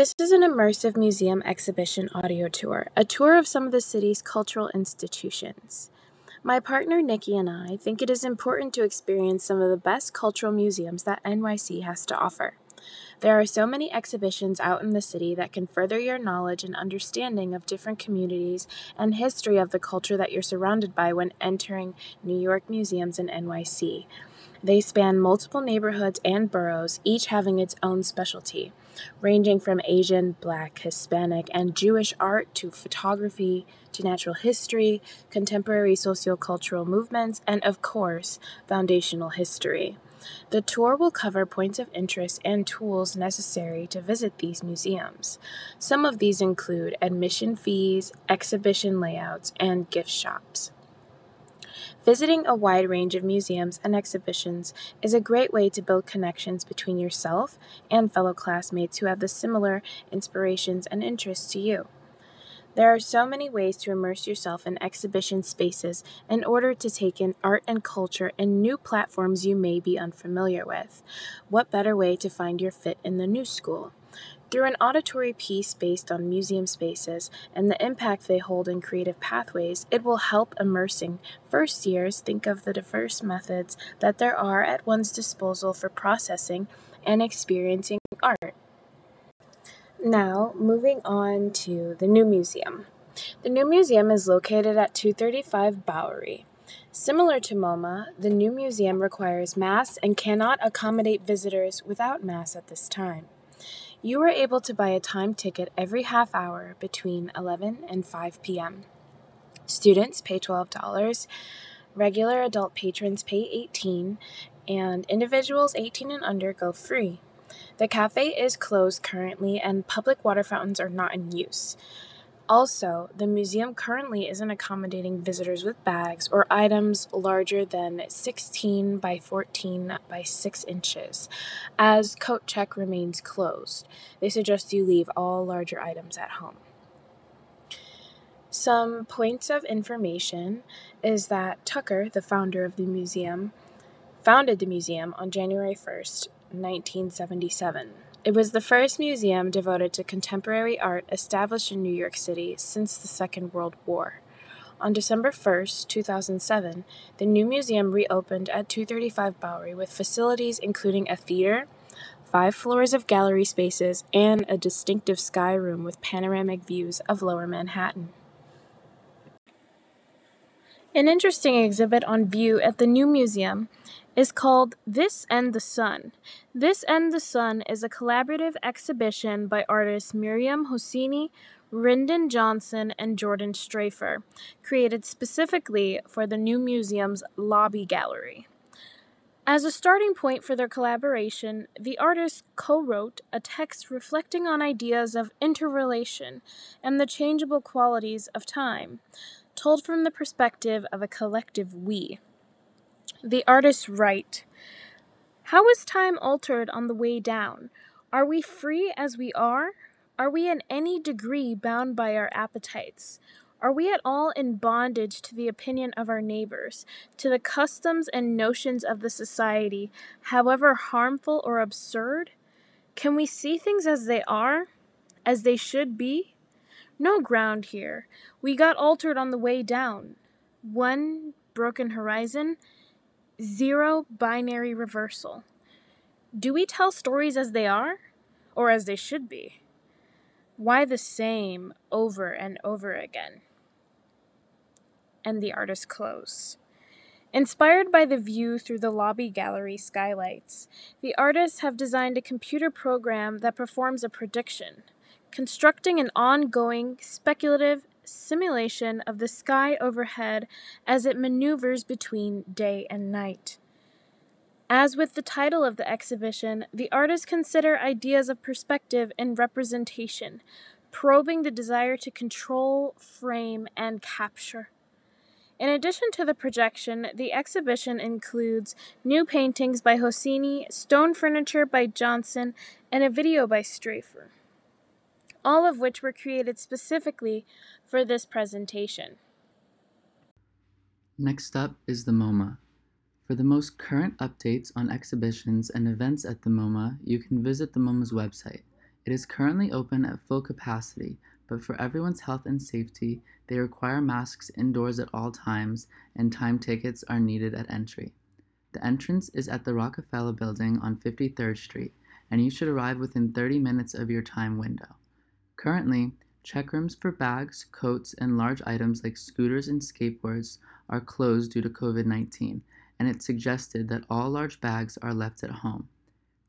This is an immersive museum exhibition audio tour, a tour of some of the city's cultural institutions. My partner Nikki and I think it is important to experience some of the best cultural museums that NYC has to offer. There are so many exhibitions out in the city that can further your knowledge and understanding of different communities and history of the culture that you're surrounded by when entering New York museums in NYC. They span multiple neighborhoods and boroughs, each having its own specialty, ranging from Asian, Black, Hispanic, and Jewish art to photography to natural history, contemporary sociocultural movements, and of course, foundational history. The tour will cover points of interest and tools necessary to visit these museums. Some of these include admission fees, exhibition layouts, and gift shops. Visiting a wide range of museums and exhibitions is a great way to build connections between yourself and fellow classmates who have the similar inspirations and interests to you. There are so many ways to immerse yourself in exhibition spaces in order to take in art and culture in new platforms you may be unfamiliar with. What better way to find your fit in the new school? Through an auditory piece based on museum spaces and the impact they hold in creative pathways, it will help immersing first years think of the diverse methods that there are at one's disposal for processing and experiencing art. Now, moving on to the new museum. The new museum is located at 235 Bowery. Similar to MoMA, the new museum requires mass and cannot accommodate visitors without mass at this time. You are able to buy a time ticket every half hour between 11 and 5 p.m. Students pay $12, regular adult patrons pay 18, and individuals 18 and under go free. The cafe is closed currently and public water fountains are not in use. Also, the museum currently isn't accommodating visitors with bags or items larger than 16 by 14 by 6 inches, as Coat Check remains closed. They suggest you leave all larger items at home. Some points of information is that Tucker, the founder of the museum, founded the museum on January 1st, 1977. It was the first museum devoted to contemporary art established in New York City since the Second World War. On December 1, 2007, the new museum reopened at 235 Bowery with facilities including a theater, five floors of gallery spaces, and a distinctive sky room with panoramic views of lower Manhattan. An interesting exhibit on view at the new museum is called This and the Sun. This and the Sun is a collaborative exhibition by artists Miriam Hoseini, Rindon Johnson, and Jordan Strafer, created specifically for the new museum's lobby gallery. As a starting point for their collaboration, the artists co wrote a text reflecting on ideas of interrelation and the changeable qualities of time, told from the perspective of a collective we. The artists write How is time altered on the way down? Are we free as we are? Are we in any degree bound by our appetites? Are we at all in bondage to the opinion of our neighbors, to the customs and notions of the society, however harmful or absurd? Can we see things as they are, as they should be? No ground here. We got altered on the way down. One broken horizon, zero binary reversal. Do we tell stories as they are or as they should be? Why the same over and over again? And the artist close. Inspired by the view through the lobby gallery skylights, the artists have designed a computer program that performs a prediction, constructing an ongoing, speculative, simulation of the sky overhead as it maneuvers between day and night. As with the title of the exhibition, the artists consider ideas of perspective and representation, probing the desire to control, frame, and capture. In addition to the projection, the exhibition includes new paintings by Hoseini, stone furniture by Johnson, and a video by Strafer all of which were created specifically for this presentation. Next up is the MoMA. For the most current updates on exhibitions and events at the MoMA, you can visit the MoMA's website. It is currently open at full capacity, but for everyone's health and safety, they require masks indoors at all times and time tickets are needed at entry. The entrance is at the Rockefeller Building on 53rd Street, and you should arrive within 30 minutes of your time window. Currently, checkrooms for bags, coats, and large items like scooters and skateboards are closed due to COVID 19, and it's suggested that all large bags are left at home.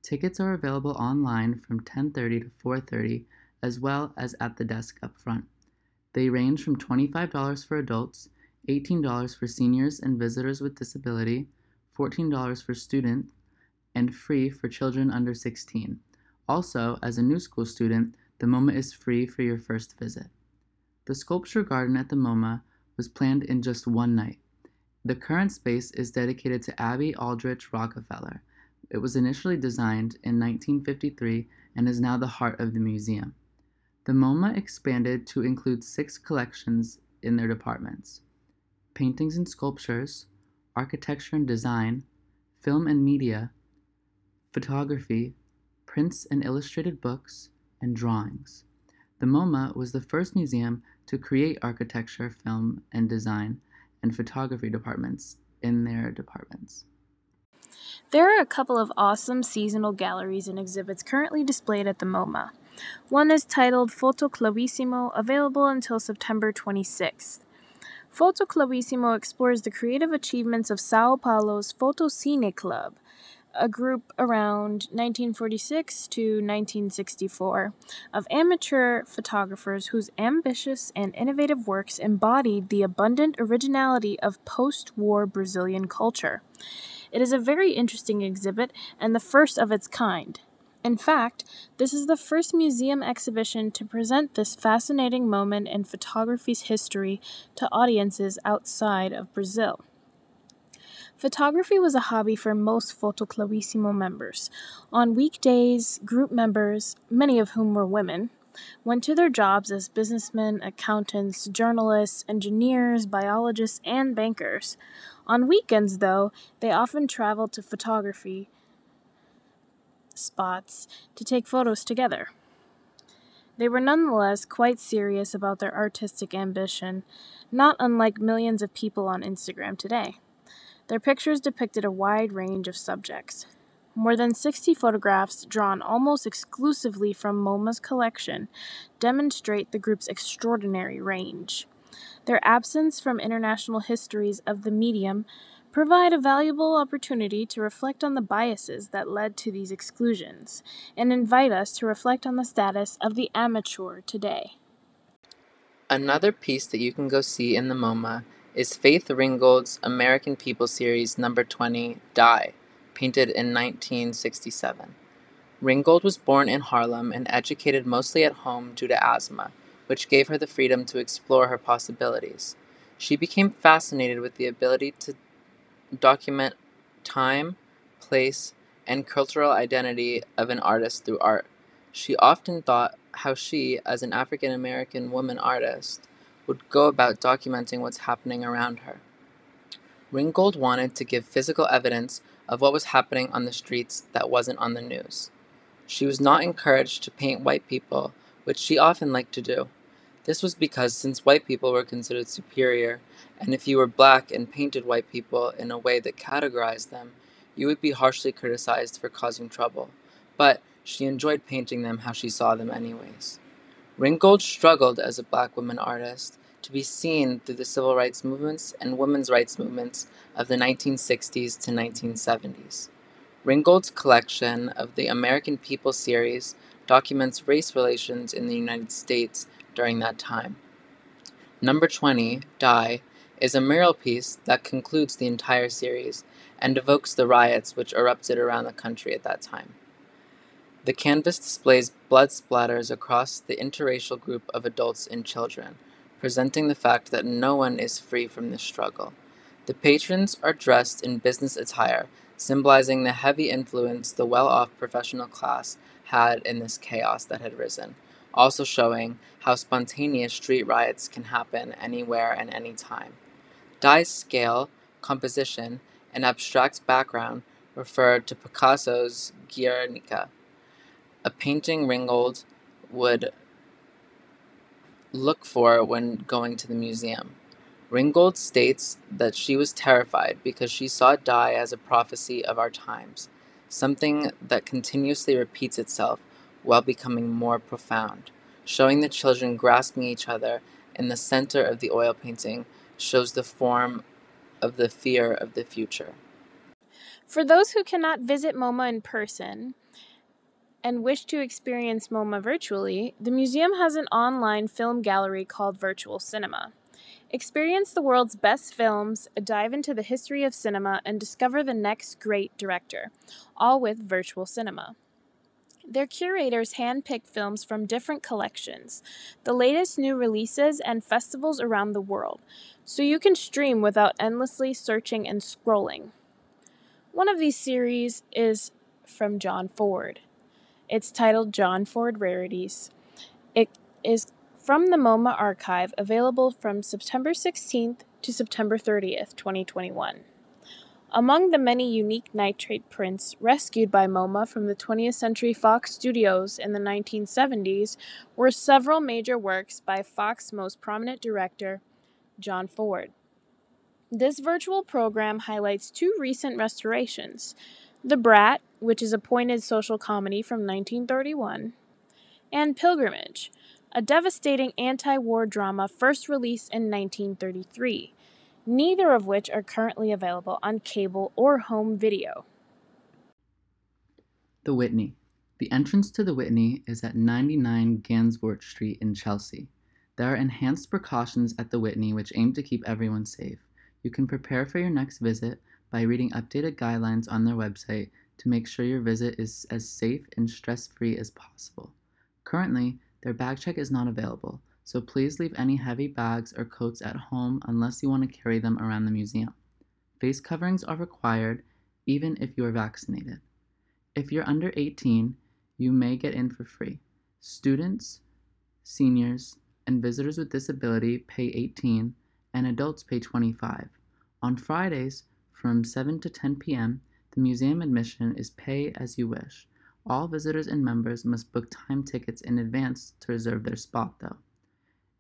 Tickets are available online from 10:30 to 4:30 as well as at the desk up front. They range from $25 for adults, $18 for seniors and visitors with disability, $14 for students, and free for children under 16. Also, as a new school student, the MoMA is free for your first visit. The sculpture garden at the MoMA was planned in just one night. The current space is dedicated to Abby Aldrich Rockefeller. It was initially designed in 1953 and is now the heart of the museum. The MoMA expanded to include six collections in their departments paintings and sculptures, architecture and design, film and media, photography, prints and illustrated books, and drawings. The MoMA was the first museum to create architecture, film, and design and photography departments in their departments. There are a couple of awesome seasonal galleries and exhibits currently displayed at the MoMA. One is titled Fotoclubismo, available until September 26th. Fotoclubismo explores the creative achievements of Sao Paulo's Foto Fotocine Club, a group around 1946 to 1964 of amateur photographers whose ambitious and innovative works embodied the abundant originality of post war Brazilian culture. It is a very interesting exhibit and the first of its kind. In fact, this is the first museum exhibition to present this fascinating moment in photography's history to audiences outside of Brazil. Photography was a hobby for most Fotoclubismo members. On weekdays, group members, many of whom were women, went to their jobs as businessmen, accountants, journalists, engineers, biologists, and bankers. On weekends, though, they often traveled to photography spots to take photos together. They were nonetheless quite serious about their artistic ambition, not unlike millions of people on Instagram today. Their pictures depicted a wide range of subjects. More than 60 photographs, drawn almost exclusively from MoMA's collection, demonstrate the group's extraordinary range. Their absence from international histories of the medium provide a valuable opportunity to reflect on the biases that led to these exclusions, and invite us to reflect on the status of the amateur today. Another piece that you can go see in the MoMA is Faith Ringgold's American People series number 20, Die, painted in 1967. Ringgold was born in Harlem and educated mostly at home due to asthma, which gave her the freedom to explore her possibilities. She became fascinated with the ability to document time, place, and cultural identity of an artist through art. She often thought how she, as an African American woman artist, would go about documenting what's happening around her. Ringgold wanted to give physical evidence of what was happening on the streets that wasn't on the news. She was not encouraged to paint white people, which she often liked to do. This was because since white people were considered superior, and if you were black and painted white people in a way that categorized them, you would be harshly criticized for causing trouble. But she enjoyed painting them how she saw them anyways. Ringgold struggled as a black woman artist to be seen through the civil rights movements and women's rights movements of the 1960s to 1970s. Ringgold's collection of the American People series documents race relations in the United States during that time. Number 20, Die, is a mural piece that concludes the entire series and evokes the riots which erupted around the country at that time. The canvas displays blood splatters across the interracial group of adults and children, presenting the fact that no one is free from this struggle. The patrons are dressed in business attire, symbolizing the heavy influence the well off professional class had in this chaos that had risen also showing how spontaneous street riots can happen anywhere and anytime. Die's scale, composition, and abstract background refer to Picasso's Guernica. a painting Ringgold would look for when going to the museum. Ringgold states that she was terrified because she saw Die as a prophecy of our times, something that continuously repeats itself while becoming more profound. Showing the children grasping each other in the center of the oil painting shows the form of the fear of the future. For those who cannot visit MoMA in person and wish to experience MoMA virtually, the museum has an online film gallery called Virtual Cinema. Experience the world's best films, dive into the history of cinema, and discover the next great director, all with Virtual Cinema. Their curators handpick films from different collections, the latest new releases, and festivals around the world, so you can stream without endlessly searching and scrolling. One of these series is from John Ford. It's titled John Ford Rarities. It is from the MoMA archive, available from September 16th to September 30th, 2021. Among the many unique nitrate prints rescued by MoMA from the 20th Century Fox studios in the 1970s were several major works by Fox's most prominent director, John Ford. This virtual program highlights two recent restorations The Brat, which is a pointed social comedy from 1931, and Pilgrimage, a devastating anti war drama first released in 1933 neither of which are currently available on cable or home video. The Whitney. The entrance to the Whitney is at 99 Gansevoort Street in Chelsea. There are enhanced precautions at the Whitney which aim to keep everyone safe. You can prepare for your next visit by reading updated guidelines on their website to make sure your visit is as safe and stress free as possible. Currently, their bag check is not available, so please leave any heavy bags or coats at home unless you want to carry them around the museum. Face coverings are required even if you are vaccinated. If you're under 18, you may get in for free. Students, seniors, and visitors with disability pay 18 and adults pay 25. On Fridays from 7 to 10 p.m., the museum admission is pay as you wish. All visitors and members must book time tickets in advance to reserve their spot though.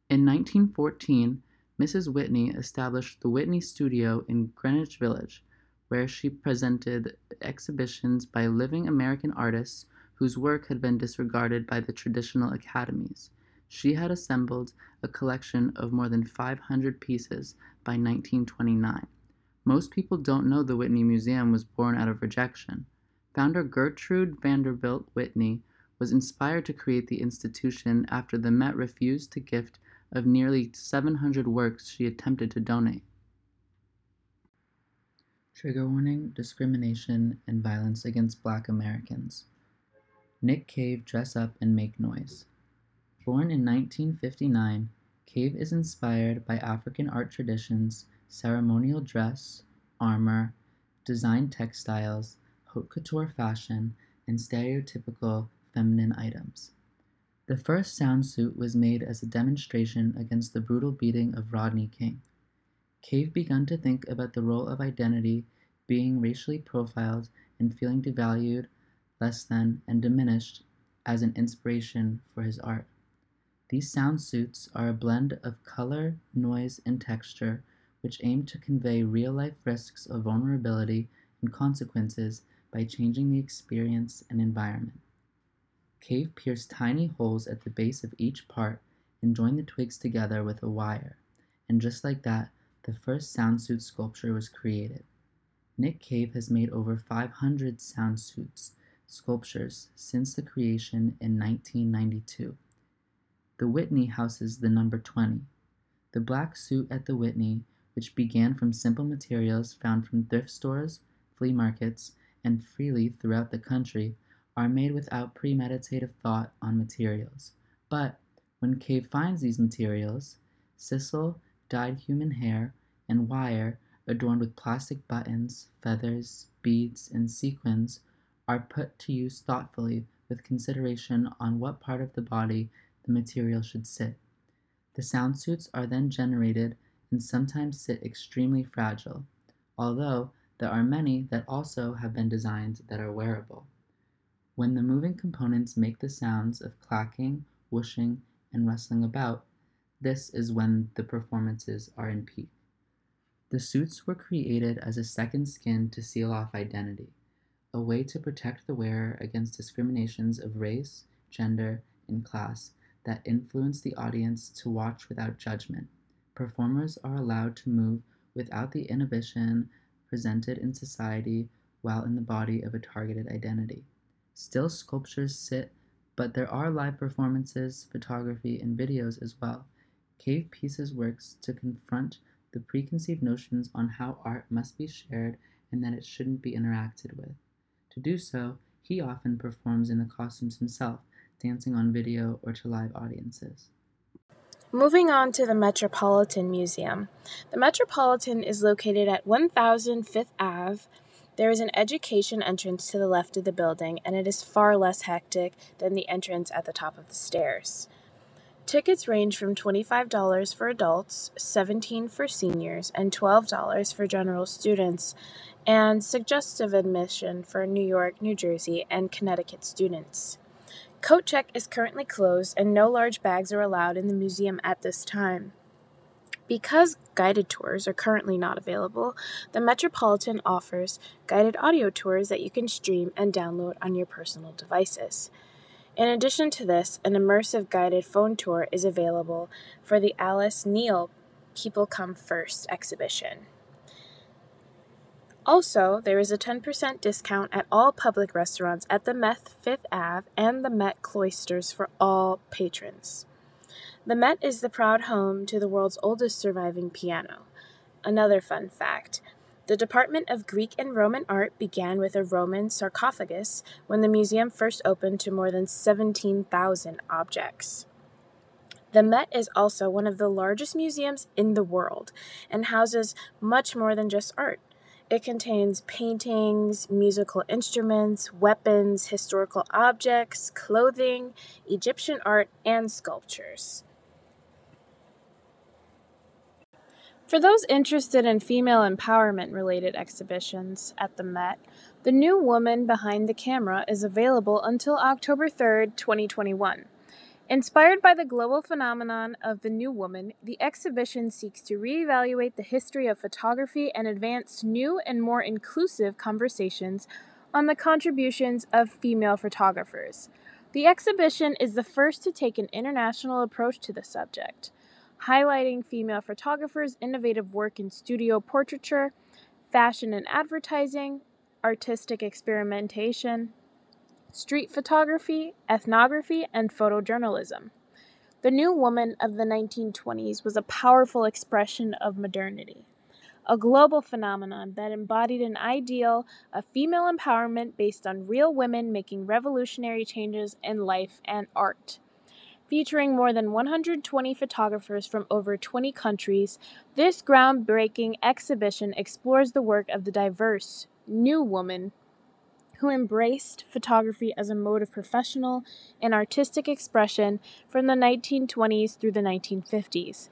In 1914, Mrs. Whitney established the Whitney Studio in Greenwich Village, where she presented exhibitions by living American artists whose work had been disregarded by the traditional academies. She had assembled a collection of more than 500 pieces by 1929. Most people don't know the Whitney Museum was born out of rejection. Founder Gertrude Vanderbilt Whitney was inspired to create the institution after the Met refused to gift of nearly 700 works she attempted to donate. Trigger warning, discrimination, and violence against black Americans. Nick Cave dress up and make noise. Born in 1959, Cave is inspired by African art traditions, ceremonial dress, armor, design textiles, haute couture fashion, and stereotypical feminine items. The first sound suit was made as a demonstration against the brutal beating of Rodney King. Cave began to think about the role of identity being racially profiled and feeling devalued, less than, and diminished as an inspiration for his art. These sound suits are a blend of color, noise, and texture which aim to convey real life risks of vulnerability and consequences by changing the experience and environment. Cave pierced tiny holes at the base of each part and joined the twigs together with a wire, and just like that, the first sound suit sculpture was created. Nick Cave has made over 500 sound suits sculptures since the creation in 1992. The Whitney houses the number 20. The black suit at the Whitney, which began from simple materials found from thrift stores, flea markets, and freely throughout the country, are made without premeditative thought on materials. But when Cave finds these materials, sisal, dyed human hair, and wire adorned with plastic buttons, feathers, beads, and sequins are put to use thoughtfully with consideration on what part of the body the material should sit. The sound suits are then generated and sometimes sit extremely fragile, although there are many that also have been designed that are wearable. When the moving components make the sounds of clacking, whooshing, and rustling about, this is when the performances are in peak. The suits were created as a second skin to seal off identity, a way to protect the wearer against discriminations of race, gender, and class that influence the audience to watch without judgment. Performers are allowed to move without the inhibition presented in society while in the body of a targeted identity. Still sculptures sit, but there are live performances, photography, and videos as well. Cave Pieces works to confront the preconceived notions on how art must be shared and that it shouldn't be interacted with. To do so, he often performs in the costumes himself, dancing on video or to live audiences. Moving on to the Metropolitan Museum. The Metropolitan is located at 1000 Fifth Ave. There is an education entrance to the left of the building, and it is far less hectic than the entrance at the top of the stairs. Tickets range from $25 for adults, 17 for seniors, and $12 for general students, and suggestive admission for New York, New Jersey, and Connecticut students. Coat check is currently closed and no large bags are allowed in the museum at this time. Because guided tours are currently not available, the Metropolitan offers guided audio tours that you can stream and download on your personal devices. In addition to this, an immersive guided phone tour is available for the Alice Neel People Come First exhibition. Also, there is a 10% discount at all public restaurants at the Met Fifth Ave and the Met Cloisters for all patrons. The Met is the proud home to the world's oldest surviving piano. Another fun fact the Department of Greek and Roman Art began with a Roman sarcophagus when the museum first opened to more than 17,000 objects. The Met is also one of the largest museums in the world and houses much more than just art. It contains paintings, musical instruments, weapons, historical objects, clothing, Egyptian art, and sculptures. For those interested in female empowerment related exhibitions at the Met, The New Woman Behind the Camera is available until October 3rd, 2021. Inspired by the global phenomenon of the new woman, the exhibition seeks to reevaluate the history of photography and advance new and more inclusive conversations on the contributions of female photographers. The exhibition is the first to take an international approach to the subject, highlighting female photographers' innovative work in studio portraiture, fashion and advertising, artistic experimentation, street photography, ethnography, and photojournalism. The New Woman of the 1920s was a powerful expression of modernity, a global phenomenon that embodied an ideal of female empowerment based on real women making revolutionary changes in life and art. Featuring more than 120 photographers from over 20 countries, this groundbreaking exhibition explores the work of the diverse new woman who embraced photography as a mode of professional and artistic expression from the 1920s through the 1950s.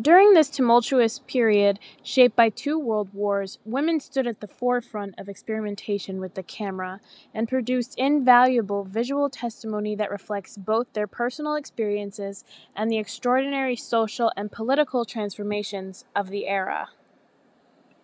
During this tumultuous period, shaped by two world wars, women stood at the forefront of experimentation with the camera and produced invaluable visual testimony that reflects both their personal experiences and the extraordinary social and political transformations of the era.